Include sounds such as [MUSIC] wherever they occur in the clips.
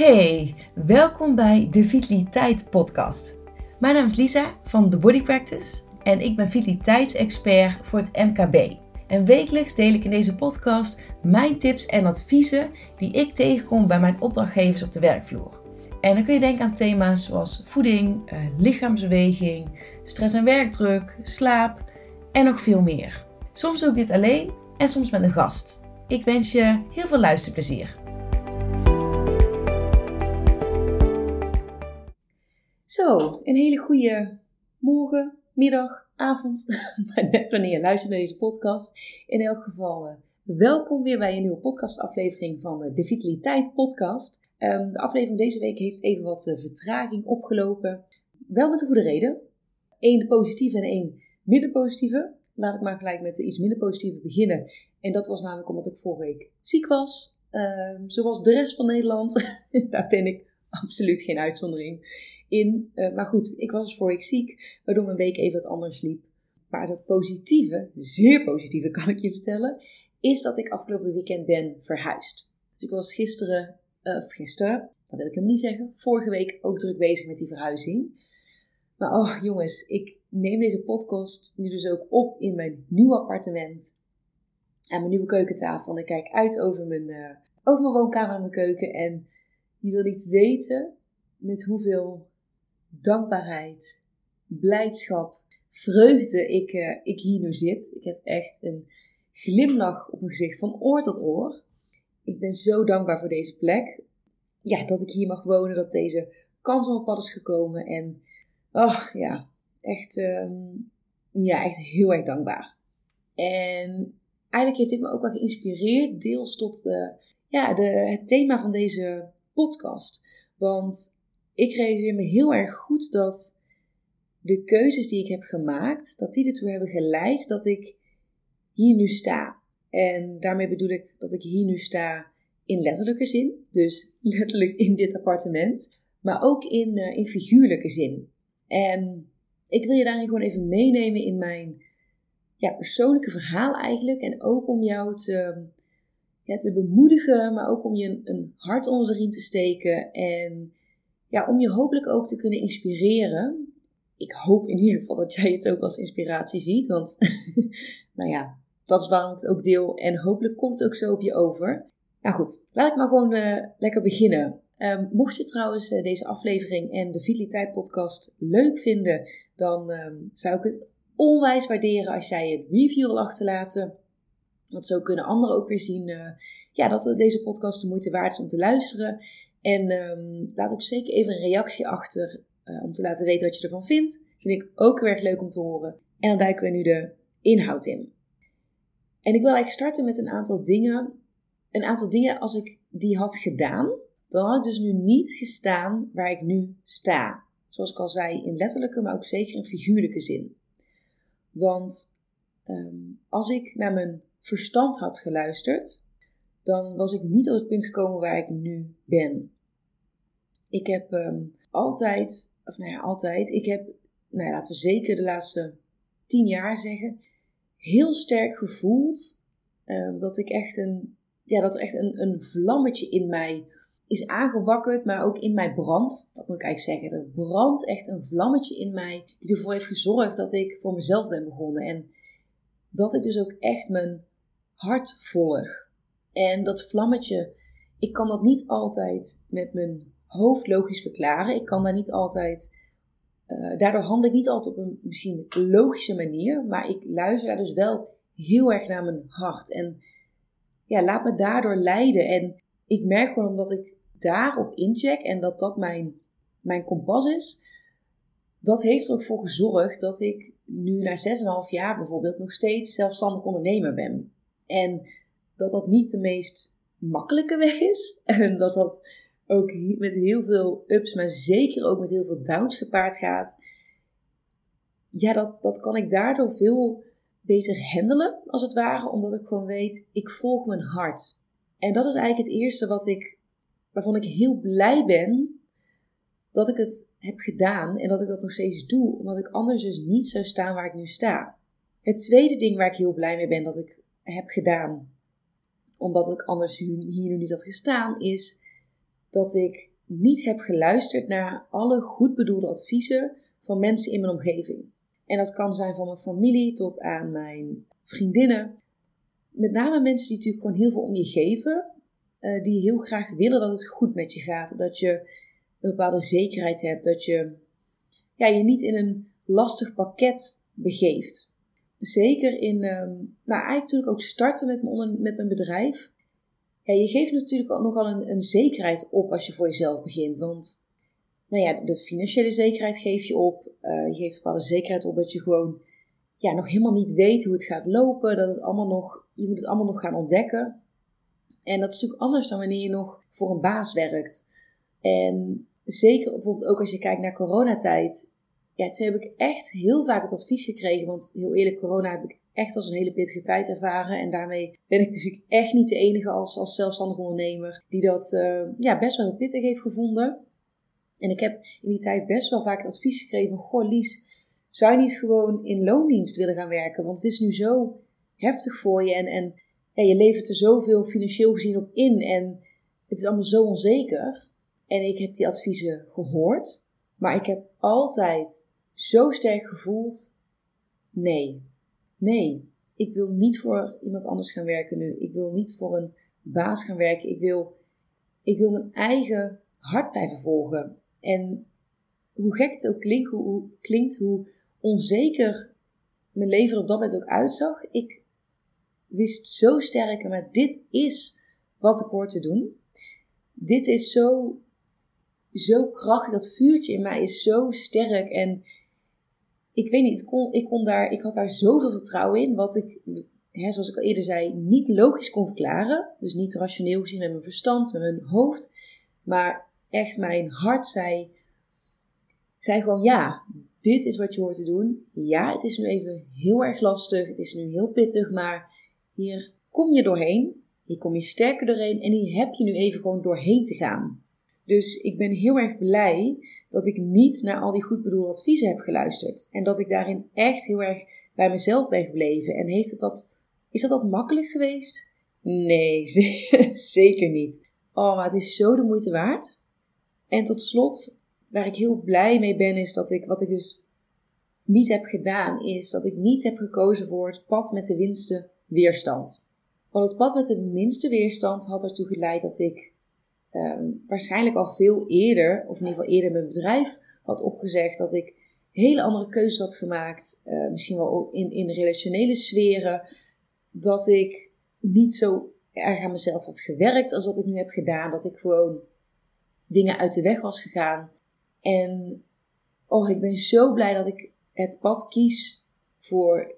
Hey, welkom bij de Vitaliteit Podcast. Mijn naam is Lisa van The Body Practice en ik ben vitaliteitsexpert voor het MKB. En wekelijks deel ik in deze podcast mijn tips en adviezen die ik tegenkom bij mijn opdrachtgevers op de werkvloer. En dan kun je denken aan thema's zoals voeding, eh, lichaamsbeweging, stress en werkdruk, slaap en nog veel meer. Soms doe ik dit alleen en soms met een gast. Ik wens je heel veel luisterplezier. Zo, een hele goede morgen, middag, avond, [LAUGHS] net wanneer je luistert naar deze podcast. In elk geval, uh, welkom weer bij een nieuwe podcastaflevering van de Vitaliteit Podcast. Um, de aflevering deze week heeft even wat uh, vertraging opgelopen. Wel met een goede reden. Eén positieve en één minder positieve. Laat ik maar gelijk met de iets minder positieve beginnen. En dat was namelijk omdat ik vorige week ziek was. Um, zoals de rest van Nederland. [LAUGHS] Daar ben ik absoluut geen uitzondering in. Uh, maar goed, ik was dus vorige week ziek, waardoor mijn week even wat anders liep. Maar het positieve, zeer positieve [LAUGHS] kan ik je vertellen, is dat ik afgelopen weekend ben verhuisd. Dus ik was gisteren, uh, of gisteren, dat wil ik helemaal niet zeggen, vorige week ook druk bezig met die verhuizing. Maar oh jongens, ik neem deze podcast nu dus ook op in mijn nieuwe appartement. Aan mijn nieuwe keukentafel. En ik kijk uit over mijn, uh, over mijn woonkamer en mijn keuken. En je wil niet weten met hoeveel dankbaarheid, blijdschap, vreugde ik, uh, ik hier nu zit. Ik heb echt een glimlach op mijn gezicht van oor tot oor. Ik ben zo dankbaar voor deze plek. Ja, dat ik hier mag wonen, dat deze kans op mijn pad is gekomen. En oh ja, echt, um, ja, echt heel erg dankbaar. En eigenlijk heeft dit me ook wel geïnspireerd, deels tot de, ja, de, het thema van deze podcast. Want ik realiseer me heel erg goed dat de keuzes die ik heb gemaakt, dat die ertoe hebben geleid dat ik hier nu sta. En daarmee bedoel ik dat ik hier nu sta in letterlijke zin, dus [LAUGHS] letterlijk in dit appartement, maar ook in, uh, in figuurlijke zin. En ik wil je daarin gewoon even meenemen in mijn ja, persoonlijke verhaal eigenlijk. En ook om jou te, ja, te bemoedigen, maar ook om je een, een hart onder de riem te steken. En ja, om je hopelijk ook te kunnen inspireren. Ik hoop in ieder geval dat jij het ook als inspiratie ziet. Want [LAUGHS] nou ja, dat is waarom ik het ook deel. En hopelijk komt het ook zo op je over. Nou goed, laat ik maar gewoon uh, lekker beginnen. Um, mocht je trouwens uh, deze aflevering en de Vitaliteit podcast leuk vinden, dan um, zou ik het onwijs waarderen als jij een review wil achterlaten. Want zo kunnen anderen ook weer zien uh, ja, dat deze podcast de moeite waard is om te luisteren. En um, laat ook zeker even een reactie achter uh, om te laten weten wat je ervan vindt. Vind ik ook heel erg leuk om te horen. En dan duiken we nu de inhoud in. En ik wil eigenlijk starten met een aantal dingen. Een aantal dingen als ik die had gedaan, dan had ik dus nu niet gestaan waar ik nu sta. Zoals ik al zei, in letterlijke, maar ook zeker in figuurlijke zin. Want um, als ik naar mijn verstand had geluisterd, dan was ik niet op het punt gekomen waar ik nu ben. Ik heb um, altijd, of nou ja, altijd, ik heb, nou ja, laten we zeker de laatste tien jaar zeggen, heel sterk gevoeld um, dat ik echt een, ja, dat er echt een, een vlammetje in mij is aangewakkerd, maar ook in mij brandt. Dat moet ik eigenlijk zeggen. Er brandt echt een vlammetje in mij die ervoor heeft gezorgd dat ik voor mezelf ben begonnen. En dat ik dus ook echt mijn hart volg. En dat vlammetje, ik kan dat niet altijd met mijn hoofd logisch verklaren. Ik kan daar niet altijd, uh, daardoor handel ik niet altijd op een misschien logische manier, maar ik luister daar dus wel heel erg naar mijn hart. En ja, laat me daardoor leiden. En ik merk gewoon omdat ik daarop incheck en dat dat mijn, mijn kompas is, dat heeft er ook voor gezorgd dat ik nu na 6,5 jaar bijvoorbeeld nog steeds zelfstandig ondernemer ben. En dat dat niet de meest makkelijke weg is. En dat dat ook met heel veel ups, maar zeker ook met heel veel downs gepaard gaat. Ja, dat, dat kan ik daardoor veel beter handelen, als het ware. Omdat ik gewoon weet, ik volg mijn hart. En dat is eigenlijk het eerste wat ik, waarvan ik heel blij ben dat ik het heb gedaan en dat ik dat nog steeds doe, omdat ik anders dus niet zou staan waar ik nu sta. Het tweede ding waar ik heel blij mee ben dat ik heb gedaan, omdat ik anders hier nu niet had gestaan, is dat ik niet heb geluisterd naar alle goed bedoelde adviezen van mensen in mijn omgeving. En dat kan zijn van mijn familie tot aan mijn vriendinnen. Met name mensen die natuurlijk gewoon heel veel om je geven. Uh, die heel graag willen dat het goed met je gaat. Dat je een bepaalde zekerheid hebt. Dat je ja, je niet in een lastig pakket begeeft. Zeker in, um, nou eigenlijk ik ook startte met mijn, met mijn bedrijf. Je geeft natuurlijk ook nogal een, een zekerheid op als je voor jezelf begint. Want nou ja, de financiële zekerheid geef je op. Uh, je geeft bepaalde zekerheid op dat je gewoon ja, nog helemaal niet weet hoe het gaat lopen. Dat het allemaal nog, je moet het allemaal nog gaan ontdekken. En dat is natuurlijk anders dan wanneer je nog voor een baas werkt. En zeker bijvoorbeeld ook als je kijkt naar coronatijd. Ja, toen heb ik echt heel vaak het advies gekregen. Want heel eerlijk, corona heb ik echt als een hele pittige tijd ervaren. En daarmee ben ik natuurlijk echt niet de enige als, als zelfstandig ondernemer die dat uh, ja, best wel heel pittig heeft gevonden. En ik heb in die tijd best wel vaak het advies gekregen van, goh Lies, zou je niet gewoon in loondienst willen gaan werken? Want het is nu zo heftig voor je en, en ja, je levert er zoveel financieel gezien op in en het is allemaal zo onzeker. En ik heb die adviezen gehoord, maar ik heb altijd zo sterk gevoeld, nee, nee, ik wil niet voor iemand anders gaan werken nu. Ik wil niet voor een baas gaan werken. Ik wil, ik wil mijn eigen hart blijven volgen. En hoe gek het ook klinkt, hoe, klinkt, hoe onzeker mijn leven op dat moment ook uitzag, ik wist zo sterk, maar dit is wat ik hoor te doen. Dit is zo, zo krachtig, dat vuurtje in mij is zo sterk en ik weet niet, ik, kon, daar, ik had daar zoveel vertrouwen in, wat ik, hè, zoals ik al eerder zei, niet logisch kon verklaren. Dus niet rationeel gezien met mijn verstand, met mijn hoofd, maar echt mijn hart zei, zei gewoon ja, dit is wat je hoort te doen. Ja, het is nu even heel erg lastig, het is nu heel pittig, maar hier kom je doorheen. Hier kom je sterker doorheen en hier heb je nu even gewoon doorheen te gaan. Dus ik ben heel erg blij dat ik niet naar al die goed bedoelde adviezen heb geluisterd. En dat ik daarin echt heel erg bij mezelf ben gebleven. En heeft het dat, is dat, dat makkelijk geweest? Nee, [LAUGHS] zeker niet. Oh, maar het is zo de moeite waard. En tot slot, waar ik heel blij mee ben, is dat ik, wat ik dus niet heb gedaan, is dat ik niet heb gekozen voor het pad met de minste weerstand. Want het pad met de minste weerstand had ertoe geleid dat ik um, waarschijnlijk al veel eerder, of in ieder geval eerder mijn bedrijf had opgezegd, dat ik hele andere keuzes had gemaakt, uh, misschien wel in, in relationele sferen, dat ik niet zo erg aan mezelf had gewerkt als dat ik nu heb gedaan, dat ik gewoon dingen uit de weg was gegaan. En oh, ik ben zo blij dat ik het pad kies voor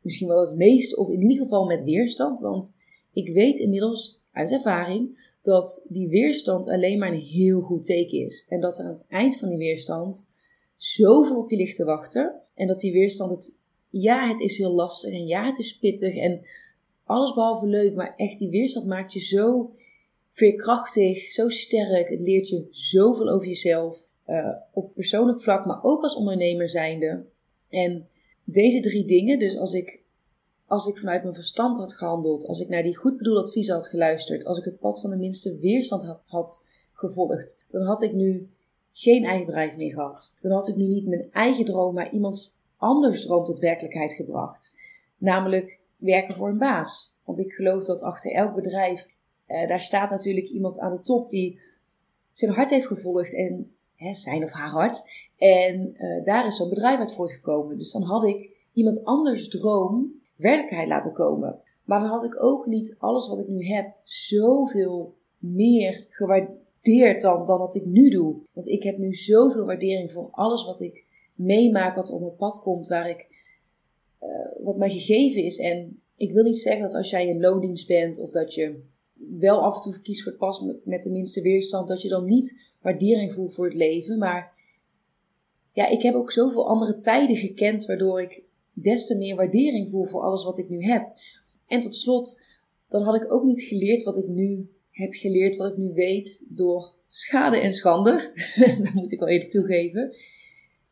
misschien wel het meest, of in ieder geval met weerstand. Want ik weet inmiddels uit ervaring dat die weerstand alleen maar een heel goed teken is. En dat er aan het eind van die weerstand zoveel op je ligt te wachten. En dat die weerstand het, ja, het is heel lastig en ja, het is pittig en alles behalve leuk, maar echt die weerstand maakt je zo veerkrachtig, zo sterk. Het leert je zoveel over jezelf. Uh, op persoonlijk vlak, maar ook als ondernemer zijnde. En deze drie dingen, dus als ik, als ik vanuit mijn verstand had gehandeld, als ik naar die goed bedoelde adviezen had geluisterd, als ik het pad van de minste weerstand had, gevolgd, dan had ik nu geen eigen bedrijf meer gehad. Dan had ik nu niet mijn eigen droom, maar iemands anders droom tot werkelijkheid gebracht. Namelijk werken voor een baas. Want ik geloof dat achter elk bedrijf uh, daar staat natuurlijk iemand aan de top die zijn hart heeft gevolgd en hè, zijn of haar hart. En uh, daar is zo'n bedrijf uit voortgekomen. Dus dan had ik iemand anders droom werkelijkheid laten komen. Maar dan had ik ook niet alles wat ik nu heb zoveel meer gewaardeerd dan, dan wat ik nu doe. Want ik heb nu zoveel waardering voor alles wat ik meemaak, wat op mijn pad komt, waar ik, uh, wat mij gegeven is. En ik wil niet zeggen dat als jij in loondienst bent of dat je wel af en toe kiest voor het pas met, de minste weerstand, dat je dan niet waardering voelt voor het leven. Maar ja, ik heb ook zoveel andere tijden gekend, waardoor ik des te meer waardering voel voor alles wat ik nu heb. En tot slot, dan had ik ook niet geleerd wat ik nu heb geleerd, wat ik nu weet, door schade en schande. [LAUGHS] dat moet ik wel even toegeven.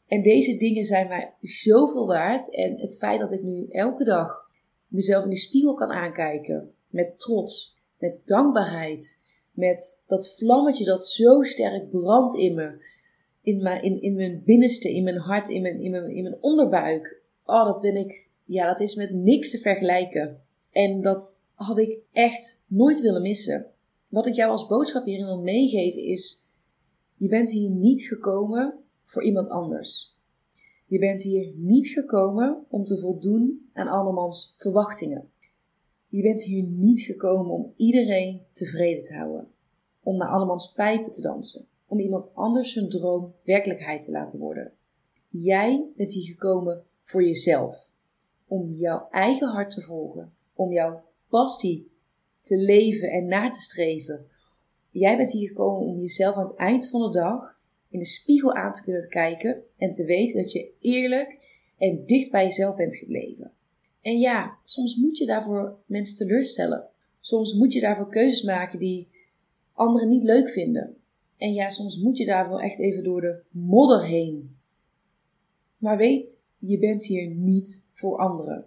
En deze dingen zijn mij zoveel waard. En het feit dat ik nu elke dag mezelf in de spiegel kan aankijken met trots, met dankbaarheid, Met dat vlammetje dat zo sterk brandt in me. In mijn, in, mijn binnenste, in mijn hart, in, mijn, in mijn onderbuik. Oh, dat ben ik. Ja, dat is met niks te vergelijken. En dat had ik echt nooit willen missen. Wat ik jou als boodschap hierin wil meegeven is: je bent hier niet gekomen voor iemand anders. Je bent hier niet gekomen om te voldoen aan andermans verwachtingen. Je bent hier niet gekomen om iedereen tevreden te houden, om naar andermans pijpen te dansen, om iemand anders zijn droom werkelijkheid te laten worden. Jij bent hier gekomen voor jezelf, om jouw eigen hart te volgen, om jouw passie te leven en na te streven. Jij bent hier gekomen om jezelf aan het eind van de dag in de spiegel aan te kunnen kijken en te weten dat je eerlijk en dicht bij jezelf bent gebleven. En ja, soms moet je daarvoor mensen teleurstellen. Soms moet je daarvoor keuzes maken die anderen niet leuk vinden. En ja, soms moet je daarvoor echt even door de modder heen. Maar weet, je bent hier niet voor anderen.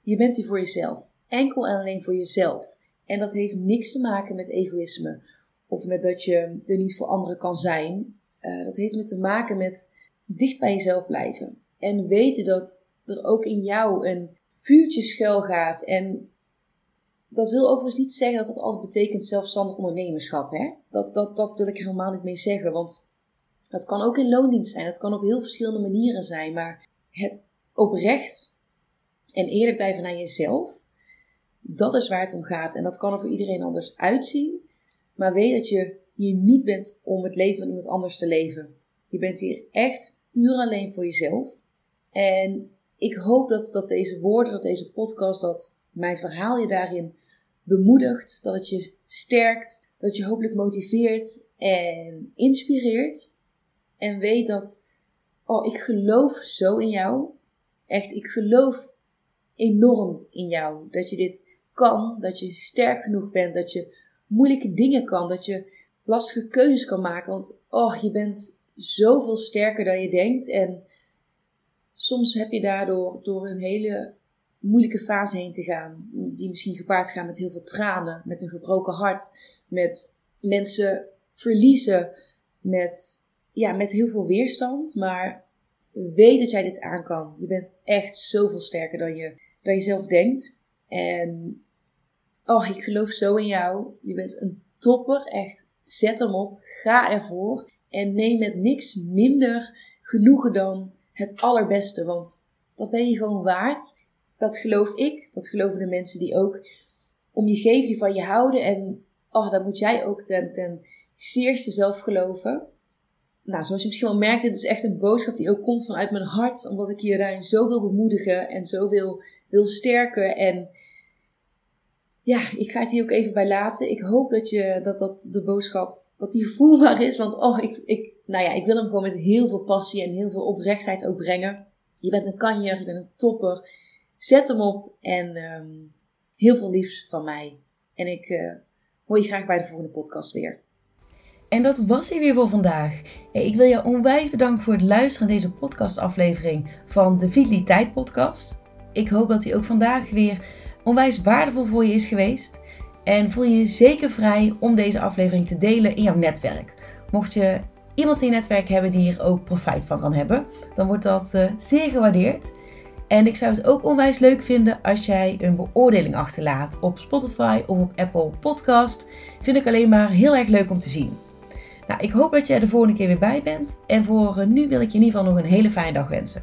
Je bent hier voor jezelf. Enkel en alleen voor jezelf. En dat heeft niks te maken met egoïsme. Of met dat je er niet voor anderen kan zijn. Uh, dat heeft met te maken met dicht bij jezelf blijven. En weten dat er ook in jou een vuurtje schuil gaat. En dat wil overigens niet zeggen dat dat altijd betekent zelfstandig ondernemerschap. Hè? Dat, dat, dat wil ik helemaal niet mee zeggen. Want dat kan ook in loondienst zijn. Dat kan op heel verschillende manieren zijn. Maar het oprecht en eerlijk blijven naar jezelf, dat is waar het om gaat. En dat kan er voor iedereen anders uitzien. Maar weet dat je hier niet bent om het leven van iemand anders te leven. Je bent hier echt puur alleen voor jezelf. En ik hoop dat, dat deze woorden, dat deze podcast, dat mijn verhaal je daarin bemoedigt. Dat het je sterkt. Dat je hopelijk motiveert en inspireert. En weet dat, oh, ik geloof zo in jou. Echt, ik geloof enorm in jou. Dat je dit kan, dat je sterk genoeg bent, dat je moeilijke dingen kan, dat je lastige keuzes kan maken. Want oh, je bent zoveel sterker dan je denkt. En soms heb je daardoor door een hele moeilijke fase heen te gaan, die misschien gepaard gaan met heel veel tranen, met een gebroken hart, met mensen verliezen, met, ja, met heel veel weerstand. Maar weet dat jij dit aan kan. Je bent echt zoveel sterker dan je, dan je zelf denkt. En oh, ik geloof zo in jou. Je bent een topper, echt. Zet hem op, ga ervoor en neem met niks minder genoegen dan het allerbeste, want dat ben je gewoon waard. Dat geloof ik, dat geloven de mensen die ook om je geven, die van je houden. En oh, dat moet jij ook ten, ten zeerste zelf geloven. Nou, zoals je misschien wel merkt, dit is echt een boodschap die ook komt vanuit mijn hart, omdat ik daarin zo wil bemoedigen en zo wil, wil sterken. En ja, ik ga het hier ook even bij laten. Ik hoop dat, je, dat, dat de boodschap dat die voelbaar is. Want oh, ik, ik, nou ja, ik wil hem gewoon met heel veel passie en heel veel oprechtheid ook brengen. Je bent een kanjer, je bent een topper. Zet hem op en um, heel veel liefs van mij. En ik uh, hoor je graag bij de volgende podcast weer. En dat was hij weer voor vandaag. Ik wil je onwijs bedanken voor het luisteren naar deze podcastaflevering van de Vitaliteit Podcast. Ik hoop dat hij ook vandaag weer onwijs waardevol voor je is geweest. En voel je je zeker vrij om deze aflevering te delen in jouw netwerk. Mocht je iemand in je netwerk hebben die hier ook profijt van kan hebben, dan wordt dat uh, zeer gewaardeerd. En ik zou het ook onwijs leuk vinden als jij een beoordeling achterlaat op Spotify of op Apple Podcast. Vind ik alleen maar heel erg leuk om te zien. Nou, ik hoop dat jij de volgende keer weer bij bent. En voor nu wil ik je in ieder geval nog een hele fijne dag wensen.